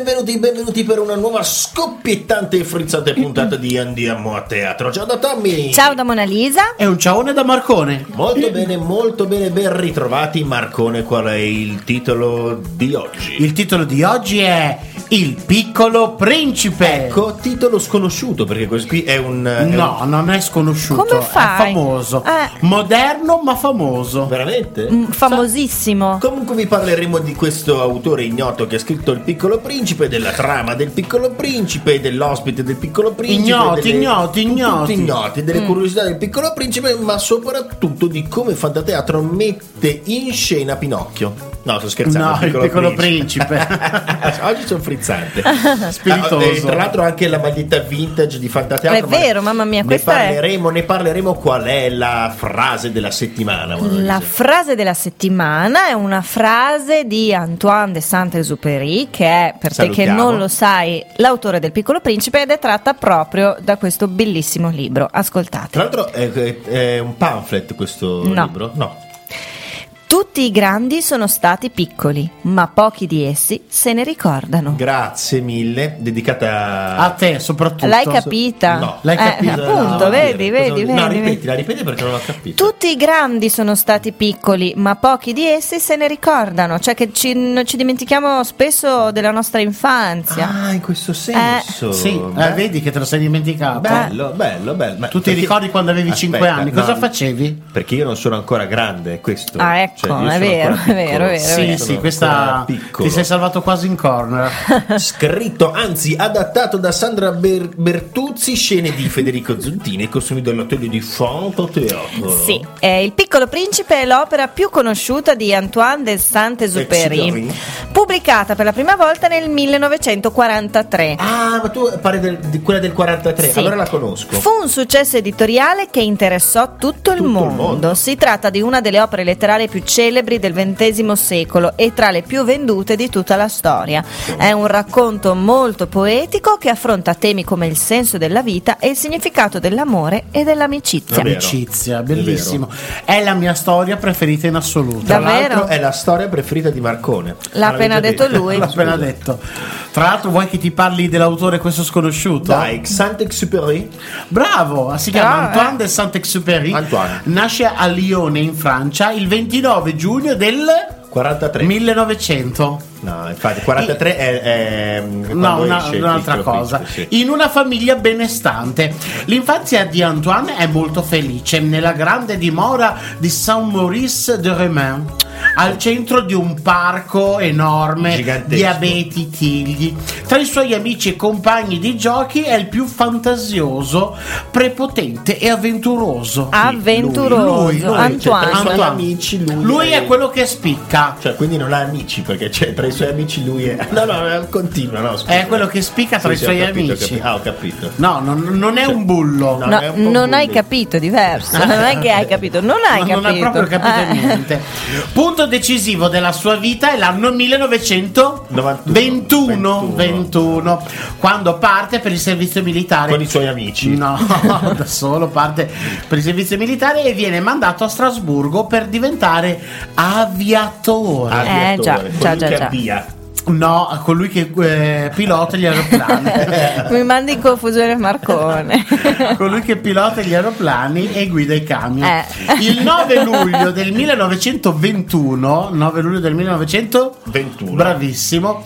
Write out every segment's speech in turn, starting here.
Benvenuti, benvenuti, benvenuti per una nuova scoppiettante e frizzante puntata di Andiamo a teatro. Ciao da Tommy! Ciao da Mona Lisa. E un ciaone da Marcone. Molto bene, molto bene, ben ritrovati. Marcone, qual è il titolo di oggi? Il titolo di oggi è Il piccolo principe. Ecco, titolo sconosciuto perché questo qui è un... è un- No, non è sconosciuto, Come è fai? famoso. Eh. Moderno ma famoso. Veramente? Mm, famosissimo. Comunque vi parleremo di questo autore ignoto che ha scritto Il Piccolo Principe, della trama del Piccolo Principe, dell'ospite del Piccolo Principe. Ignoti, delle- ignoti, ignoti. tutti ignoti, delle curiosità del Piccolo Principe, ma soprattutto di come Fantateatro mette in scena Pinocchio. No, sto scherzando. No, il Piccolo Principe. Oggi sono frizzante. Spiritoso. Ah, eh, tra l'altro anche la maglietta vintage di Fantateatro. È ma vero, mamma mia, ne questa è- parleremo, ne parleremo qual è la frase della settimana. La frase della settimana è una frase di Antoine de Saint-Exupéry, che è, per te che Salutiamo. non lo sai, l'autore del Piccolo Principe ed è tratta proprio da questo bellissimo libro. Ascoltate. Tra l'altro è, è- è un pamphlet questo No. libro? No. Tutti i grandi sono stati piccoli, ma pochi di essi se ne ricordano. Grazie mille, dedicata A te soprattutto. L'hai capita? No. L'hai Eh, capita? appunto, No, vedi, dire, vedi, cosa- No, vedi, ripeti, vedi. la ripeti perché non ho capito. Tutti i grandi sono stati piccoli, ma pochi di essi se ne ricordano, cioè che ci, ci dimentichiamo spesso della nostra infanzia. Ah, in questo senso. Sì, eh, vedi che te lo sei dimenticato. Bello, bello, bello. Ma Tu ti ricordi quando avevi 5 Aspetta, anni? no, Cosa facevi? Perché io non sono ancora grande, questo. Ah, ecco, Cioè, io è sono vero, è vero, è vero, Sì, vero. sì, Sono questa ti sei salvato quasi in corner. Scritto, anzi adattato da Sandra Ber- Bertuzzi, scene di Federico Zontini, costumi dell'atelier di Fantateatro. Sì, eh, Il piccolo principe è l'opera più conosciuta di Antoine de Saint-Exupéry, Exupéry. pubblicata per la prima volta nel 1943. Ah, ma tu parli del- di quella del 43, Sì. allora la conosco. Fu un successo editoriale che interessò tutto il, Tutto il mondo. mondo. Si tratta di una delle opere letterarie più celebri del XX secolo e tra le più vendute di tutta la storia. È un racconto molto poetico che affronta temi come il senso della vita e il significato dell'amore e dell'amicizia. È. Amicizia, bellissimo. È la mia storia preferita in assoluto. Tra Davvero? l'altro è la storia preferita di Marcone. L'ha appena già detto lui. L'ho appena detto. Tra l'altro, vuoi che ti parli dell'autore questo sconosciuto? Dai, Saint-Exupéry. Bravo, si chiama Però, Antoine eh. de Saint-Exupéry. Antoine. Nasce a Lione in Francia il 29 giugno del 43. 1900. No, infatti, 43 è, è No, quando una- un'altra cosa. Sì. In una famiglia benestante. L'infanzia di Antoine è molto felice nella grande dimora di Saint-Maurice de Remin. Al centro di un parco enorme Gigantesco. di abeti tigli. Tra i suoi amici e compagni di giochi è il più fantasioso, prepotente e avventuroso. Avventuroso, lui, lui, lui, Antoine. Cioè, Antoine. amici lui, Lui è quello che spicca. Cioè, quindi non ha amici, perché c'è tra i suoi amici lui è... No, no, no, continua, no, scusa. È quello che spicca tra Sì, i suoi capito, amici. capito. Ah, ho capito. No, non, non è un bullo. No, No, è un non hai bulli. capito, è diverso. Non è che hai capito, non hai No, capito. non ha proprio capito Eh. niente. Punto decisivo della sua vita è l'anno 1921 21, quando parte per il servizio militare. Con i suoi amici. No, da solo parte per il servizio militare e viene mandato a Strasburgo per diventare aviatore. Aviatore, Eh, già, già, già, già. Avvia. No, colui che eh, pilota gli aeroplani. Mi mandi in confusione Marcone. colui che pilota gli aeroplani e guida i camion. Eh. Il 9 luglio del 1921, 9 luglio del 1921, 21. bravissimo,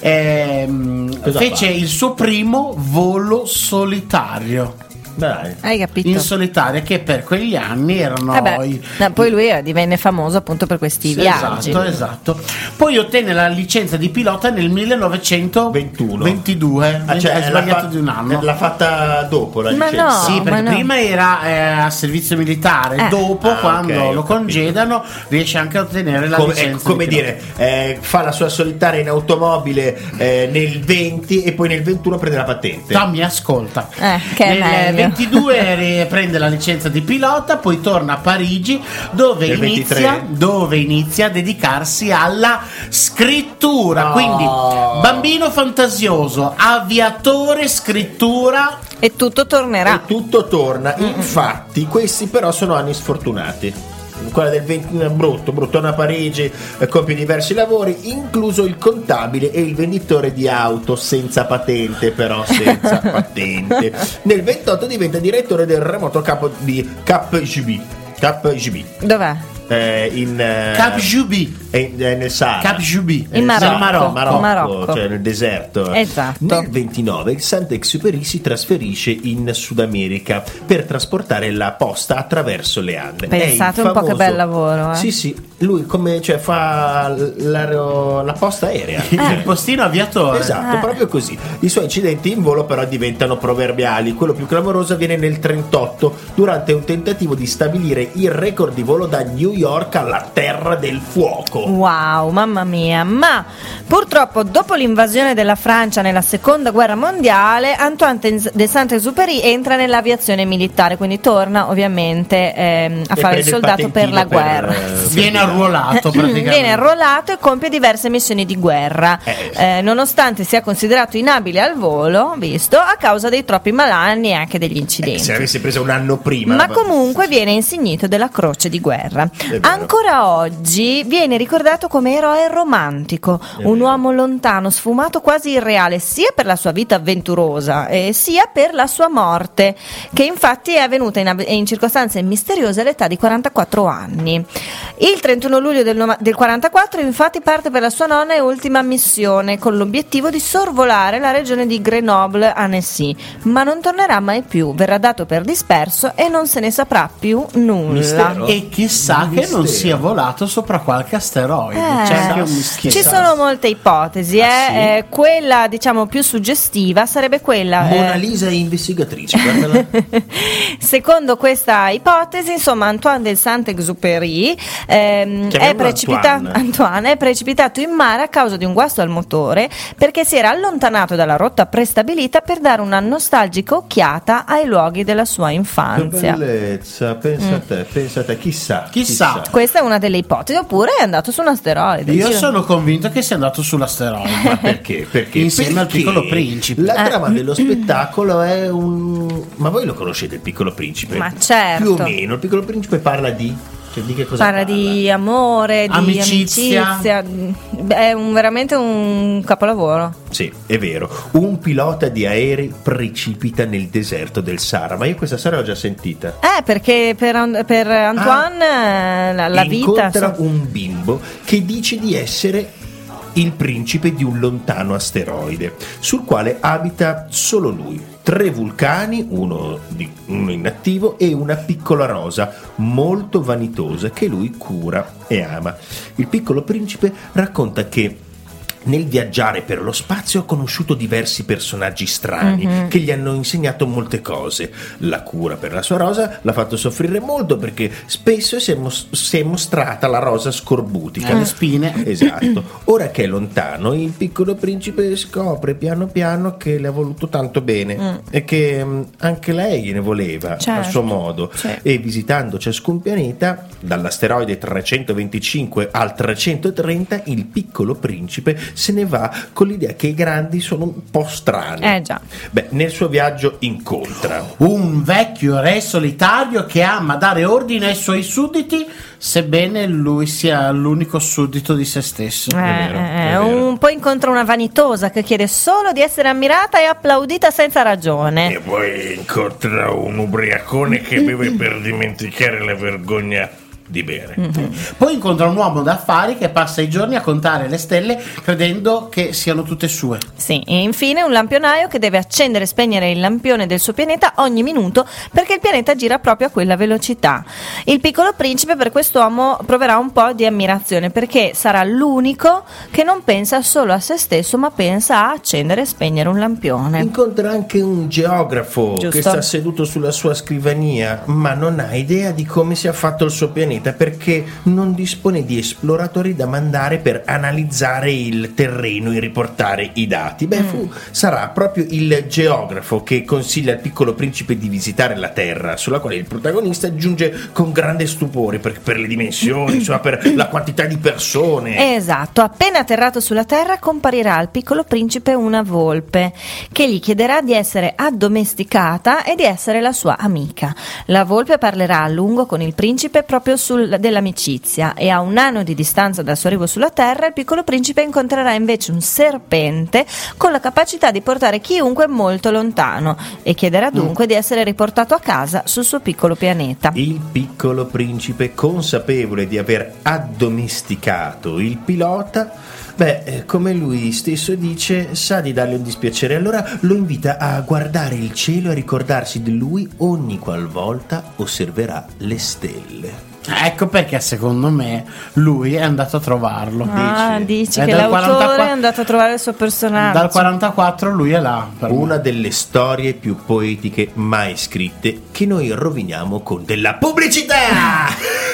ehm, fece fa? il suo primo volo solitario. Dai. Hai capito? In solitario, che per quegli anni erano Eh beh, i- no, poi lui eh, divenne famoso appunto per questi Sì, viaggi. Esatto, esatto. Poi ottenne la licenza di pilota nel 1922. Ah, cioè, hai l'ha sbagliato fa- di un anno. L'ha fatta dopo la Ma licenza. no. Sì, perché ma no. prima era eh, a servizio militare, Eh. dopo Ah, quando ok, ho lo capito. congedano riesce anche a ottenere la come, licenza. come di dire, eh, fa la sua solitaria in automobile eh, nel 20 e poi nel 21 prende la patente. Tommy, ascolta. Eh, che è Nel. 22 ri- prende la licenza di pilota, poi torna a Parigi dove inizia, 23. dove inizia a dedicarsi alla scrittura. No. Quindi bambino fantasioso, aviatore, scrittura. E tutto tornerà. E tutto torna. Infatti, questi però sono anni sfortunati. Quella del 20, brutto, bruttona Parigi, eh, compie diversi lavori, incluso il contabile e il venditore di auto senza patente, però senza patente. Nel 28 diventa direttore del remoto capo di KGB. KGB. Dov'è? Eh, in eh, Cap Jubi. è in- è nel Sahara. Cap Jubi. In Marocco. Marocco. Marocco, Marocco. cioè nel deserto. Esatto. Nel 29 il Saint-Exupéry si trasferisce in Sud America per trasportare la posta attraverso le Ande. Pensate un po' che bel lavoro, eh. Sì, sì, lui come cioè, fa l'aereo- la posta aerea. Il postino aviatore. Esatto, Eh. proprio così. I suoi incidenti in volo però diventano proverbiali. Quello più clamoroso avviene nel 38 durante un tentativo di stabilire il record di volo da New York alla Terra del Fuoco. Wow, mamma mia. Ma purtroppo dopo l'invasione della Francia nella seconda guerra mondiale, Antoine de Saint-Exupéry entra nell'aviazione militare, quindi torna ovviamente ehm, a E fare il soldato per la guerra. eh, Viene arruolato praticamente. Viene arruolato e compie diverse missioni di guerra, Eh. Eh, nonostante sia considerato inabile al volo, visto, a causa dei troppi malanni e anche degli Eh, incidenti. se l'avesse preso un anno prima. Ma comunque viene insignito della croce di guerra. Ancora oggi viene ricordato come eroe romantico, un vero. uomo lontano, sfumato, quasi irreale, sia per la sua vita avventurosa, eh, sia per la sua morte, che infatti è avvenuta in, av- in circostanze misteriose all'età di 44 anni. Il 31 luglio del, del 44 infatti parte per la sua nona e ultima missione con l'obiettivo di sorvolare la regione di Grenoble-Annecy, ma non tornerà mai più, verrà dato per disperso e non se ne saprà più nulla. Mistero. E chissà che non sia volato sopra qualche asteroide. Eh, C'è anche un mistero. Ci sono molte ipotesi, Ah, eh. sì? Eh, quella diciamo più suggestiva sarebbe quella. eh, Mona Lisa è investigatrice. Secondo questa ipotesi, insomma, Antoine del Saint-Exupéry ehm, è, precipita- Antoine. Antoine è precipitato in mare a causa di un guasto al motore perché si era allontanato dalla rotta prestabilita per dare una nostalgica occhiata ai luoghi della sua Che infanzia. bellezza, pensa a te, pensa a te, chissà. Chissà. Questa è una delle ipotesi, oppure è andato su un asteroide. Io Giro- sono convinto che sia andato sull'asteroide. Ma perché? Perché? Insieme al Perché piccolo principe. La Eh. trama dello spettacolo è un. Ma voi lo conoscete il piccolo principe? Ma certo. Più o meno. Il piccolo principe parla di. Cioè, di che cosa Parla di amore, di Amicizia. È un- veramente un capolavoro. Sì, è vero. Un pilota di aerei precipita nel deserto del Sahara. Ma io questa storia l'ho già sentita. Eh, perché per, per Antoine eh, la, la vita. Incontra insomma- un bimbo che dice di essere il principe di un lontano asteroide, sul quale abita solo lui. Tre vulcani, uno, di- uno inattivo e una piccola rosa, molto vanitosa, che lui cura e ama. Il piccolo principe racconta che nel viaggiare per lo spazio ha conosciuto diversi personaggi strani che gli hanno insegnato molte cose. La cura per la sua rosa l'ha fatto soffrire molto perché spesso si è, mos- si è mostrata la rosa scorbutica. Ha le spine. Esatto. Ora che è lontano, il piccolo principe scopre piano piano che le ha voluto tanto bene e che mm, anche lei gliene voleva Certo. a suo modo. Sì. E visitando ciascun pianeta, dall'asteroide 325 al 330, il piccolo principe se ne va con l'idea che i grandi sono un po' strani. Eh già. Beh, nel suo viaggio incontra Un vecchio re solitario che ama dare ordine ai suoi sudditi, sebbene lui sia l'unico suddito di se stesso. Eh, vero, eh, è vero. un po' incontra una vanitosa che chiede solo di essere ammirata e applaudita senza ragione. E poi incontra un ubriacone che beve per dimenticare la vergogna di bere. Poi incontra un uomo d'affari che passa i giorni a contare le stelle credendo che siano tutte sue. Sì, e infine un lampionaio che deve accendere e spegnere il lampione del suo pianeta ogni minuto perché il pianeta gira proprio a quella velocità. Il piccolo principe per quest'uomo proverà un po' di ammirazione perché sarà l'unico che non pensa solo a se stesso ma pensa a accendere e spegnere un lampione. Incontra anche un geografo Giusto. che sta seduto sulla sua scrivania, ma non ha idea di come sia fatto il suo pianeta perché non dispone di esploratori da mandare per analizzare il terreno e riportare i dati. Beh, fu- sarà proprio il geografo che consiglia al piccolo principe di visitare la Terra, sulla quale il protagonista giunge con grande stupore per, per le dimensioni, insomma, per la quantità di persone. Esatto, appena atterrato sulla terra comparirà al piccolo principe una volpe che gli chiederà di essere addomesticata e di essere la sua amica. La volpe parlerà a lungo con il principe proprio sul- dell'amicizia e a un anno di distanza dal suo arrivo sulla Terra il piccolo principe incontrerà invece un serpente con la capacità di portare chiunque molto lontano e chiederà dunque di essere riportato a casa sul suo piccolo pianeta. Il piccolo principe, consapevole di aver addomesticato il pilota, beh, eh, come lui stesso dice, sa di dargli un dispiacere, allora lo invita a guardare il cielo e a ricordarsi di lui ogni qualvolta osserverà le stelle. Ecco perché secondo me lui è andato a trovarlo. Ah, dici? dici È che dal l'autore 44 è andato a trovare il suo personaggio. Dal 44 lui è là. per me. Una delle storie più poetiche mai scritte che noi roviniamo con della pubblicità!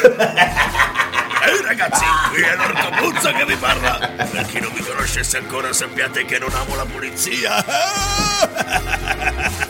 Ehi ragazzi, qui è l'ortopuzza che vi parla. Per chi non mi conoscesse ancora sappiate che non amo la pulizia.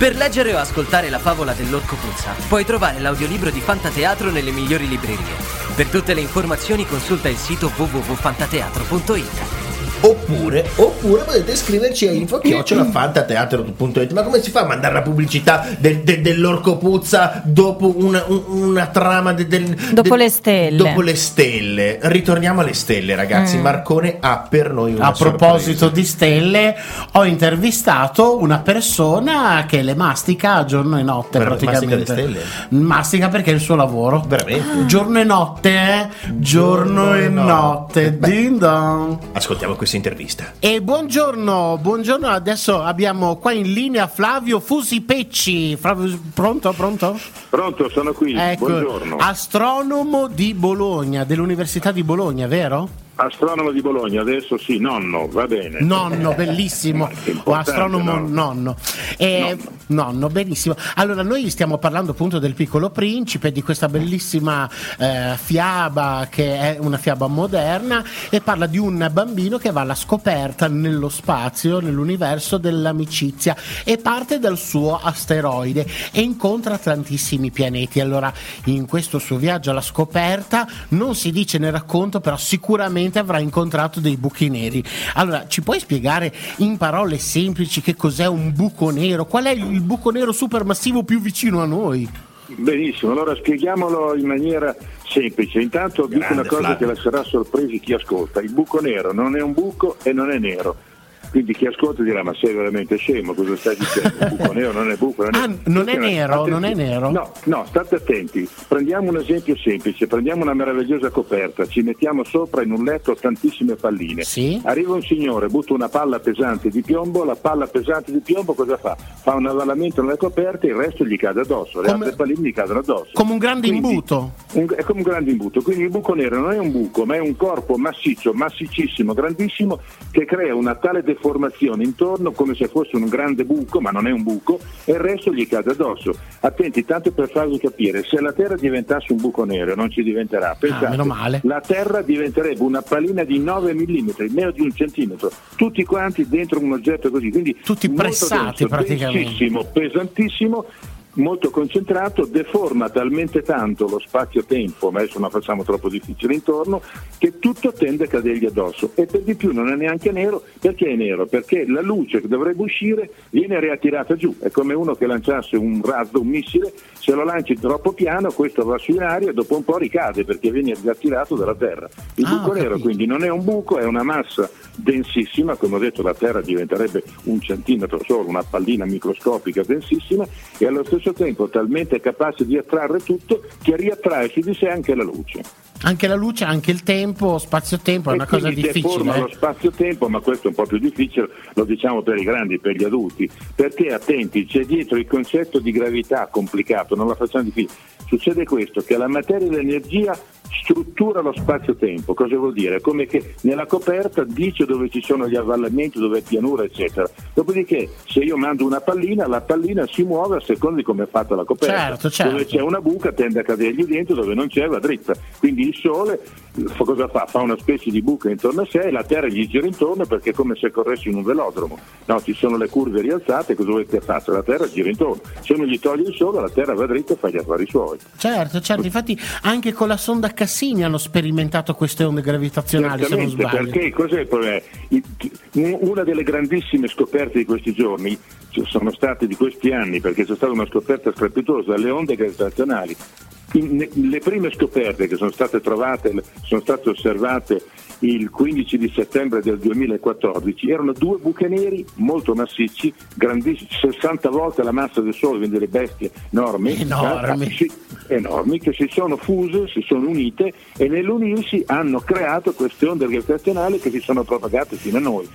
Per leggere o ascoltare la favola dell'orco puzza, puoi trovare l'audiolibro di Fantateatro nelle migliori librerie. Per tutte le informazioni consulta il sito www.fantateatro.it. Oppure, oppure potete scriverci a info-fantateatro.it Ma come si fa a mandare la pubblicità del- de- dell'orco puzza dopo una, un- una trama de- del- Dopo de- le stelle. Dopo le stelle. Ritorniamo alle stelle, ragazzi. Marcone ha per noi una A proposito sorpresa. di stelle, ho intervistato una persona che le mastica giorno e notte Per- praticamente. mastica le stelle? Mastica perché è il suo lavoro. Veramente? Giorno e notte, eh? giorno e notte, ding dong. Ascoltiamo questa intervista. E buongiorno, buongiorno, adesso abbiamo qua in linea Flavio Fusipecci. Flavio, pronto, pronto? Pronto, sono qui. Ecco, Buongiorno. astronomo di Bologna, dell'Università di Bologna, vero? Astronomo di Bologna, adesso sì, nonno, va bene. Nonno, bellissimo. Che O astronomo no? nonno. Eh, nonno, benissimo. Allora, noi stiamo parlando appunto del piccolo principe, di questa bellissima eh, fiaba che è una fiaba moderna e parla di un bambino che va alla scoperta nello spazio, nell'universo dell'amicizia e parte dal suo asteroide e incontra tantissimi pianeti. Allora, in questo suo viaggio alla scoperta non si dice nel racconto, però sicuramente avrà incontrato dei buchi neri. Allora, ci puoi spiegare in parole semplici che cos'è un buco nero? Qual è il buco nero supermassivo più vicino a noi? Benissimo, allora spieghiamolo in maniera semplice. Intanto dico Grande una cosa Flavio. che lascerà sorpresi chi ascolta. Il buco nero non è un buco e non è nero. Quindi chi ascolta dirà ma sei veramente scemo, cosa stai dicendo? Il buco nero non è buco. Non è, Ah, non è nero, Attenti- non è nero? No, no, state attenti. Prendiamo un esempio semplice, prendiamo una meravigliosa coperta, ci mettiamo sopra in un letto tantissime palline. Sì. Arriva un signore, butta una palla pesante di piombo, la palla pesante di piombo cosa fa? Fa un avvallamento nelle coperte e il resto gli cade addosso, le Come- altre palline gli cadono addosso. Come un grande Quindi- imbuto. un- è come un grande imbuto, quindi il buco nero non è un buco, ma è un corpo massiccio, massicissimo, grandissimo, che crea una tale deformazione intorno come se fosse un grande buco, ma non è un buco, e il resto gli cade addosso. Attenti, tanto per farvi capire, se la Terra diventasse un buco nero, non ci diventerà, pensate, Ah, meno male. la Terra diventerebbe una pallina di 9 mm, meno di un centimetro, tutti quanti dentro un oggetto così, quindi Tutti pressati denso, praticamente. densissimo, pesantissimo, molto concentrato, deforma talmente tanto lo spazio-tempo, ma adesso non la facciamo troppo difficile intorno, che tutto tende a cadergli addosso. E per di più non è neanche nero, perché è nero? Perché la luce che dovrebbe uscire viene riattirata giù, è come uno che lanciasse un razzo, un missile, se lo lanci troppo piano questo va su in aria e dopo un po' ricade perché viene riattirato dalla Terra. Il Ah, buco nero quindi non è un buco, è una massa densissima, come ho detto la Terra diventerebbe un centimetro solo, una pallina microscopica densissima e allo stesso tempo talmente capace di attrarre tutto che riattrae su di sé anche la luce. Anche la luce, anche il tempo, spazio-tempo, è una cosa difficile. lo eh. spazio-tempo, ma questo è un po' più difficile, lo diciamo per i grandi, per gli adulti, perché attenti, c'è dietro il concetto di gravità complicato, non la facciamo difficile. Succede questo, che la materia e l'energia struttura lo spazio-tempo, cosa vuol dire? Come che nella coperta dice dove ci sono gli avvallamenti, dove è pianura, eccetera. Dopodiché, se io mando una pallina, la pallina si muove a seconda di come è fatta la coperta. Certo, certo. Dove c'è una buca tende a cadergli dentro, dove non c'è va dritta. Quindi il Sole cosa fa? Fa una specie di buca intorno a sé e la Terra gli gira intorno perché è come se corresse in un velodromo. No, ci sono le curve rialzate, cosa volete che faccia? La Terra gira intorno. Se non gli toglie il Sole, la Terra va dritta e fa gli affari suoi. Certo, certo, infatti anche con la sonda Cassini hanno sperimentato queste onde gravitazionali, se non sbaglio. perché cos'è il problema? Una delle grandissime scoperte di questi giorni sono state di questi anni, perché c'è stata una scoperta strepitosa, le onde gravitazionali. in- le prime scoperte che sono state trovate, sono state osservate il 15 di settembre del 2014 erano due buche neri molto massicci, grandissimi, 60 volte la massa del Sole, quindi delle bestie enormi, Enormi. eh, si- enormi, che si sono fuse, si sono unite e nell'unirsi hanno creato queste onde gravitazionali che si sono propagate fino a noi.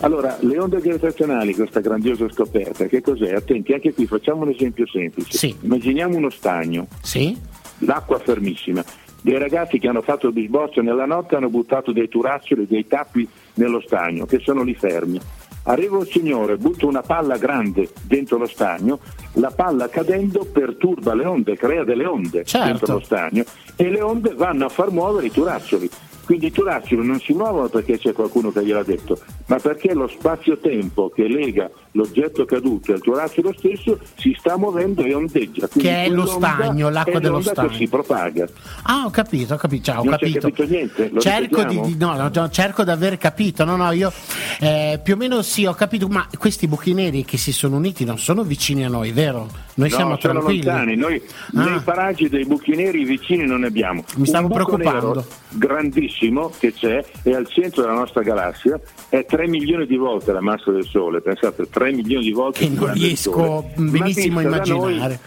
Allora, le onde gravitazionali, questa grandiosa scoperta, che cos'è? Attenti, anche qui facciamo un esempio semplice. Sì. Immaginiamo uno stagno, Sì? l'acqua fermissima. Dei ragazzi che hanno fatto il bisboccio nella notte hanno buttato dei turaccioli, dei tappi nello stagno, che sono lì fermi. Arriva un signore, butta una palla grande dentro lo stagno, la palla cadendo perturba le onde, crea delle onde Certo. dentro lo stagno e le onde vanno a far muovere i turaccioli. Quindi i turaccioli non si muovono perché c'è qualcuno che gliel'ha detto, ma perché lo spazio-tempo che lega l'oggetto caduto e il turacciolo stesso si sta muovendo e ondeggia. Quindi Che è lo stagno, l'acqua dello stagno. si propaga. Ah, ho capito, ho capito, ciao, ho capito. capito niente? Lo cerco di, di- no, no, no, cerco di aver capito. No, no, io eh, più o meno sì, ho capito, ma questi buchi neri che si sono uniti non sono vicini a noi, vero? Noi No, siamo tranquilli. lontani. Noi Ah. nei paraggi dei buchi neri vicini non ne abbiamo. Mi stavo preoccupando. grandissimo che c'è è al centro della nostra galassia, è 3 milioni di volte la massa del Sole, pensate 3 milioni di volte Che non riesco benissimo a da immaginare.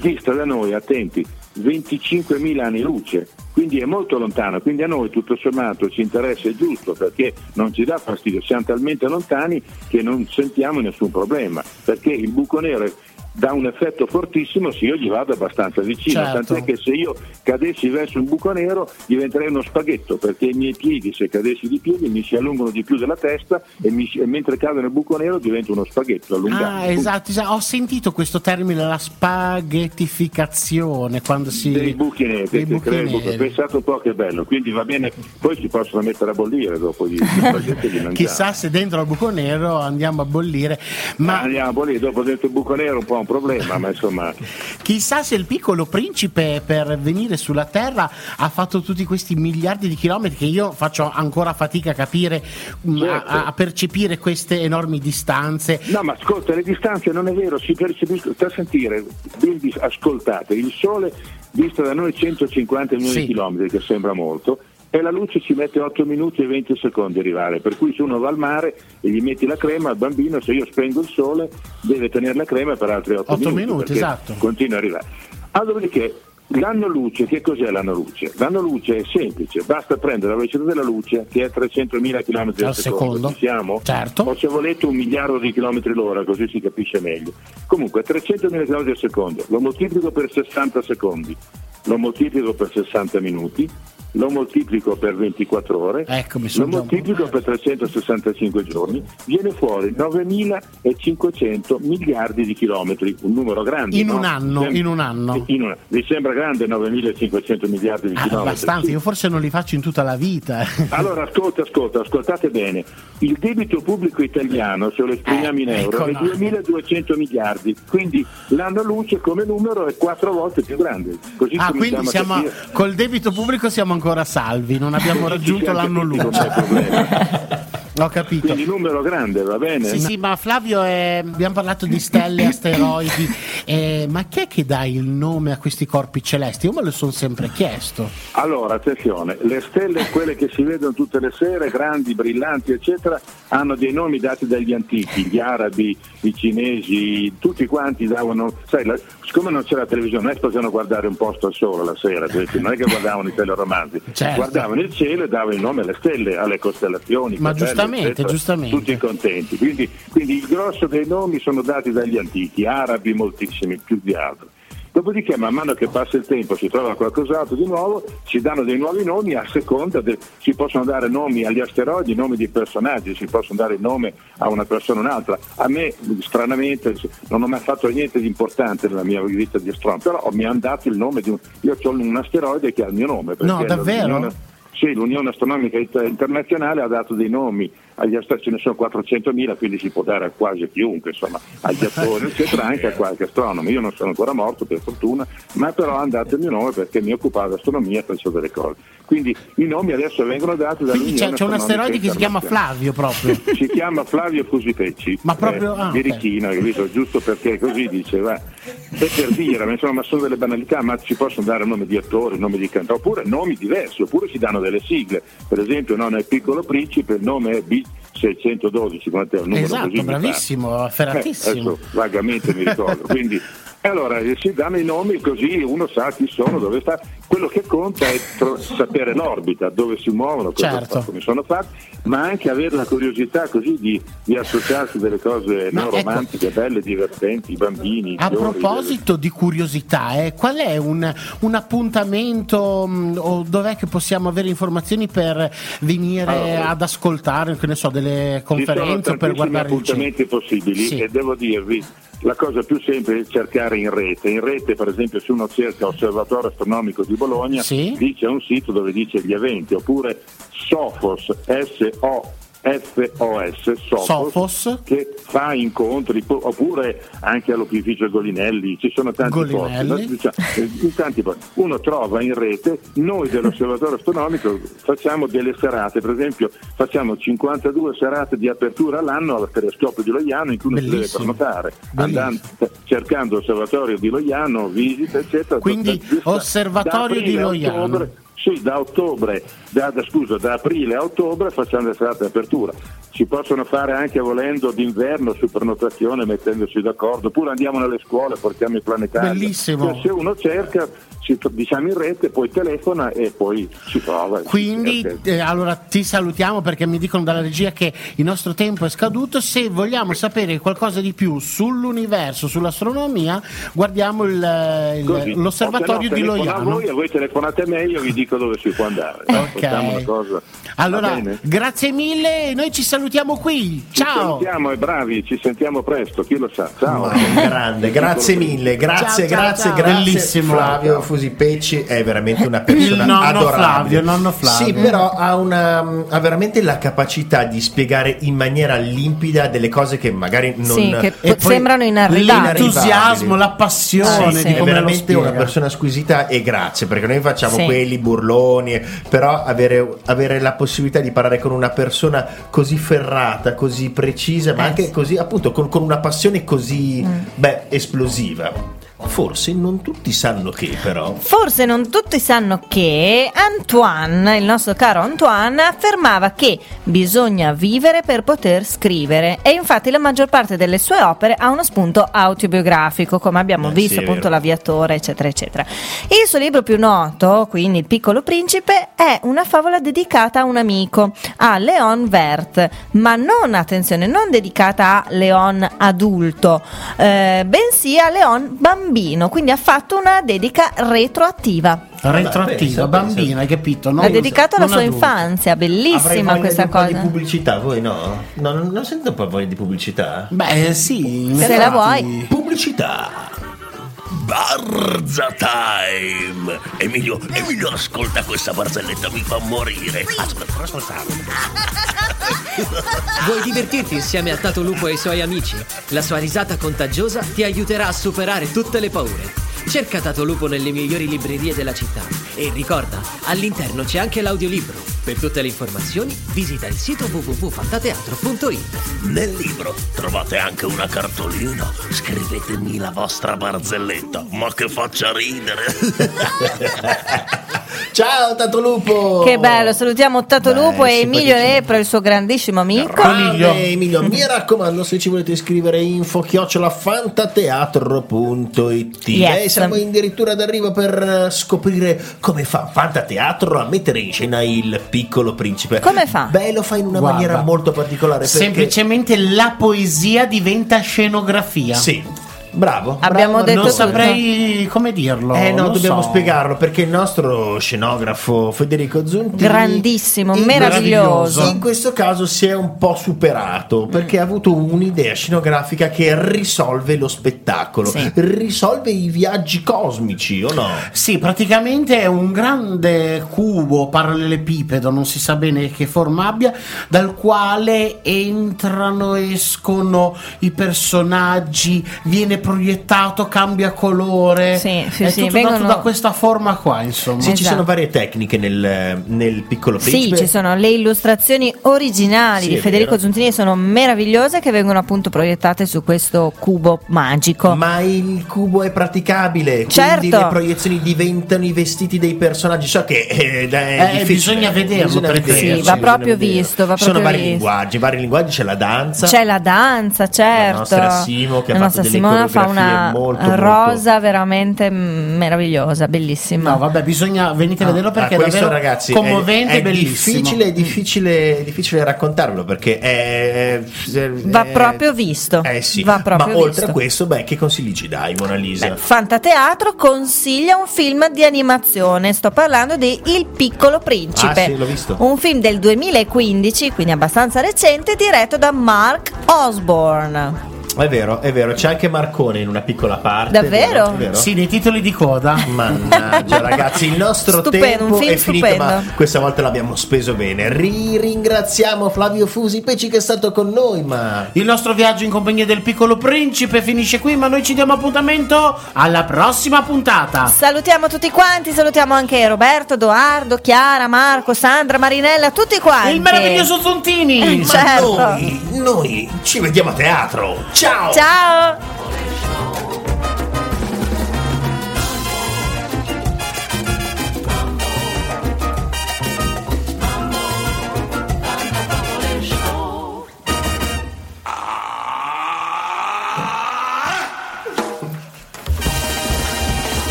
dista da noi, attenti, 25.000 anni luce, quindi è molto lontano, quindi a noi tutto sommato ci interessa è giusto perché non ci dà fastidio, siamo talmente lontani che non sentiamo nessun problema, perché il buco nero dà un effetto fortissimo se io gli vado abbastanza vicino, Certo. tant'è che se io cadessi verso un buco nero diventerei uno spaghetto perché i miei piedi se cadessi di piedi mi si allungano di più della testa e, mi e mentre cado nel buco nero divento uno spaghetto allungato. Ah, esatto, esatto. ho sentito questo termine, la spaghettificazione, quando si... dei buchi neri, dei buchi neri. pensate un po' che bello quindi va bene poi si possono mettere a bollire dopo mangiare. Chissà se dentro al buco nero andiamo a bollire, Ma andiamo a bollire dopo dentro il buco nero un po' un problema ma insomma chissà se il piccolo principe per venire sulla Terra ha fatto tutti questi miliardi di chilometri che io faccio ancora fatica a capire, mh, Certo. a, a percepire queste enormi distanze. No, ma ascolta, le distanze non è vero, si percepiscono, sta a sentire, ascoltate, il Sole dista da noi 150 milioni Sì. di chilometri, che sembra molto, e la luce ci mette 8 minuti e 20 secondi a arrivare, per cui se uno va al mare e gli metti la crema al bambino, se io spengo il Sole, deve tenere la crema per altri 8, Otto minuti, minuti, esatto. Continua a arrivare. Ah, dopodiché, l'anno luce, che cos'è l'anno luce? L'anno luce è semplice, basta prendere la velocità della luce, che è 300.000 km al Al secondo. Ci siamo? Certo. O se volete un miliardo di chilometri l'ora, così si capisce meglio. Comunque 300.000 km al secondo, lo moltiplico per 60 secondi, lo moltiplico per 60 minuti, lo moltiplico per 24 ore, Ecco, lo moltiplico per 365 giorni, viene fuori 9.500 miliardi di chilometri, un numero grande. In no? un anno, Sem- in un anno. in un- vi sembra grande 9.500 miliardi di Ah, chilometri? abbastanza, Sì. io forse non li faccio in tutta la vita. Allora ascolta, ascolta, ascoltate bene. Il debito pubblico italiano, se lo esprimiamo Eh, in euro, ecco, è no. 2200 miliardi, quindi l'anno luce come numero è quattro volte più grande. Così Ah, quindi a siamo, capire- col debito pubblico siamo ancora salvi, non abbiamo raggiunto l'anno luce. Ho capito. Quindi numero grande, va bene? Sì, sì, ma Flavio, eh, abbiamo parlato di stelle, asteroidi, eh, ma chi è che dà il nome a questi corpi celesti? Io me lo sono sempre chiesto. Allora, attenzione, le stelle, quelle che si vedono tutte le sere, grandi, brillanti, eccetera, hanto dei nomi dati dagli antichi, gli arabi, i cinesi, tutti quanti davano, sai, la- siccome non c'era la televisione, non è che potevano guardare un posto al sole la sera, non è che guardavano i teleromanzi, Certo. guardavano il cielo e davano il nome alle stelle, alle costellazioni. Ma fratelli, giustamente, eccetera, giustamente. Tutti contenti, quindi, quindi il grosso dei nomi sono dati dagli antichi, arabi moltissimi, più di altri. Dopodiché, man mano che passa il tempo, si trova qualcos'altro di nuovo, si danno dei nuovi nomi a seconda, de- si possono dare nomi agli asteroidi, nomi di personaggi, si possono dare il nome a una persona o un'altra. A me, stranamente, non ho mai fatto niente di importante nella mia vita di astronomo, però mi hanno dato il nome di un... Io ho un asteroide che ha il mio nome. No, davvero? Sì, l'Unione Astronomica Inter- Internazionale ha dato dei nomi agli astatori ce ne sono 400.000, quindi si può dare a quasi chiunque, insomma, agli attori, eccetera, anche a qualche astronomo. Io non sono ancora morto, per fortuna, ma però andate il mio nome perché mi occupavo di astronomia e pensato delle cose. Quindi i nomi adesso vengono dati da Quindi c'è, c'è un asteroide che si chiama Flavio proprio. si chiama Flavio Fusipecci, ma eh, proprio eh, ah, birichino, capito? giusto perché così diceva. E per dire, ma, insomma, ma sono delle banalità, ma ci possono dare nomi di attori, nomi di cantante, oppure nomi diversi, oppure si danno delle sigle. Per esempio, no, nel piccolo principe il nome è Big cioè, 612, quant'è un numero esatto, bravissimo, afferratissimo. Eh, vagamente mi ricordo, quindi allora eh, si danno i nomi così uno sa chi sono, dove sta. Quello che conta è tro- sapere l'orbita, dove si muovono, cosa Certo. fa- come sono fatti, ma anche avere la curiosità così di, di associarsi delle cose non ecco- romantiche, belle, divertenti, i bambini. A fiori, proposito di curiosità, eh, qual è un, un appuntamento mh, o dov'è che possiamo avere informazioni per venire Allora. ad ascoltare, che ne so, delle Ci sono conferenze o per guardare il cielo? appuntamenti possibili Sì. e devo dirvi la cosa più semplice è cercare in rete. In rete, per esempio, se uno cerca Osservatorio Astronomico di Bologna, Sì. dice un sito dove dice gli eventi, oppure Sophos, S-O-F-O-S, Sophos. che fa incontri, oppure anche all'opificio Golinelli, ci sono tanti Golinelli. posti. diciamo, eh, tanti posti. Uno trova in rete, noi dell'Osservatorio Astronomico facciamo delle serate, per esempio facciamo 52 serate di apertura all'anno al telescopio di Loiano in cui uno si deve prenotare, andando, cercando Osservatorio di Loiano, visite, eccetera. Quindi, Osservatorio di Loiano. ottobre, sì, da ottobre, da, da- scusa, da aprile a ottobre facciamo le serate di apertura. Si possono fare anche volendo d'inverno su prenotazione mettendosi d'accordo, oppure andiamo nelle scuole, portiamo i planetari. Bellissimo. Cioè, se uno cerca, si, diciamo in rete, poi telefona e poi si trova. Quindi, eh, allora ti salutiamo perché mi dicono dalla regia che il nostro tempo è scaduto. Se vogliamo sapere qualcosa di più sull'universo, sull'astronomia, guardiamo il- il- Così. l'osservatorio di no, a Loiano. voi, e voi telefonate a me e io vi dico dove si può andare. Cosa. Va Allora, grazie mille, noi ci salutiamo qui. Ci Ciao. salutiamo e bravi, ci sentiamo presto, chi lo sa. Ciao. Ma grande, grazie mille, grazie, Ciao, ciao, grazie, ciao. grazie. Bellissimo. Flavio Fusipecci è veramente una persona Il nonno adorabile. Flavio, il nonno Flavio. Sì, però ha, una, ha veramente la capacità di spiegare in maniera limpida delle cose che magari non Sì, che po- poi sembrano inarrivabili. L'entusiasmo, la passione Sì, sì. di è come lo veramente una persona squisita e grazie perché noi facciamo Sì. quelli burloni però avere, avere la possibilità di parlare con una persona così ferrata così precisa ma Eh, anche sì. così appunto con, con una passione così Mm. beh esplosiva forse non tutti sanno che però. Forse non tutti sanno che Antoine, il nostro caro Antoine, affermava che bisogna vivere per poter scrivere. E infatti la maggior parte delle sue opere ha uno spunto autobiografico, come abbiamo Eh, visto sì, appunto l'aviatore, eccetera, eccetera. Il suo libro più noto, quindi Il piccolo principe, è una favola dedicata a un amico, a Leon Vert, ma non, attenzione, non dedicata a Leon adulto, eh, bensì a Leon bambino, quindi ha fatto una dedica retroattiva. Retroattiva, bambina, hai capito? Non- L'ha dedicato alla sua adulto. infanzia, bellissima questa di un po' cosa. di pubblicità voi no? no non, non sento un po' voglia di pubblicità Beh, sì. Se la vuoi. pubblicità Barza time! Emilio, Emilio, ascolta questa barzelletta, mi fa morire. Aspetta, ascoltare. Vuoi divertirti insieme a Tato Lupo e i suoi amici? La sua risata contagiosa ti aiuterà a superare tutte le paure. Cerca Tato Lupo nelle migliori librerie della città e ricorda, all'interno c'è anche l'audiolibro. Per tutte le informazioni visita il sito www.fantateatro.it. Nel libro trovate anche una cartolina. Scrivetemi la vostra barzelletta, ma che faccia ridere. ciao Tato Lupo Che bello, salutiamo Tato Beh, Lupo e Emilio. Lepro, il suo grandissimo amico. Grande Emilio, mi raccomando, se ci volete scrivere info chiocciolafantateatro.it Yes. Siamo addirittura d'arrivo per eh, scoprire come fa Fantateatro a mettere in scena il piccolo principe. Come fa? Beh, lo fa in una Guarda, maniera molto particolare. perché- Semplicemente la poesia diventa scenografia. Sì. Bravo. Abbiamo bravo, detto non tutto. saprei come dirlo. Eh no, non dobbiamo so. spiegarlo perché il nostro scenografo Federico Zontini Grandissimo, meraviglioso. In questo caso si è un po' superato perché ha avuto un'idea scenografica che risolve lo spettacolo, Sì. risolve i viaggi cosmici, o no? Sì, praticamente è un grande cubo parallelepipedo, non si sa bene che forma abbia, dal quale entrano, escono i personaggi, viene proiettato, cambia colore. Sì, sì, è sì, tutto vengono- dato da questa forma qua, insomma. Sì, ci Esatto. sono varie tecniche nel, nel piccolo Sì, principe. ci sono le illustrazioni originali Sì, di Federico vero. Zuntini sono meravigliose che vengono appunto proiettate su questo cubo magico. Ma il cubo è praticabile, quindi Certo. le proiezioni diventano i vestiti dei personaggi. So che eh, è Eh, bisogna vederlo bisogna per vederlo, Sì, va proprio visto, va Ci sono proprio vari visto. linguaggi, vari linguaggi, c'è la danza. C'è la danza, certo. nostra Simo che ha La fatto nostra delle Simona fa una molto, molto- rosa veramente mm, meravigliosa, bellissima. No, vabbè, bisogna venite a vederlo perché Ah, è davvero ragazzi, è- commovente è, e bellissimo. difficile, è difficile, è difficile raccontarlo perché è, Va è- proprio visto. Eh sì, Va proprio ma oltre visto. a questo, beh, che consigli ci dai, Mona Lisa? Beh, Fantateatro consiglia un film di animazione, sto parlando di Il piccolo principe. Ah, sì, l'ho visto. Un film del 2015, quindi abbastanza recente, diretto da Mark Osborne. È vero, è vero, c'è anche Marcone in una piccola parte. Davvero? è vero? È vero? Sì, nei titoli di coda. Mannaggia ragazzi, il nostro Stupendo, tempo è finito, stupendo. ma questa volta l'abbiamo speso bene. Ri- ringraziamo Flavio Fusi Peci che è stato con noi, ma Il nostro viaggio in compagnia del piccolo principe finisce qui, ma noi ci diamo appuntamento alla prossima puntata. Salutiamo tutti quanti, salutiamo anche Roberto, Edoardo, Chiara, Marco, Sandra, Marinella, tutti quanti. Il meraviglioso Zontini. ma Certo. noi, noi ci vediamo a teatro. Ciao! Ciao!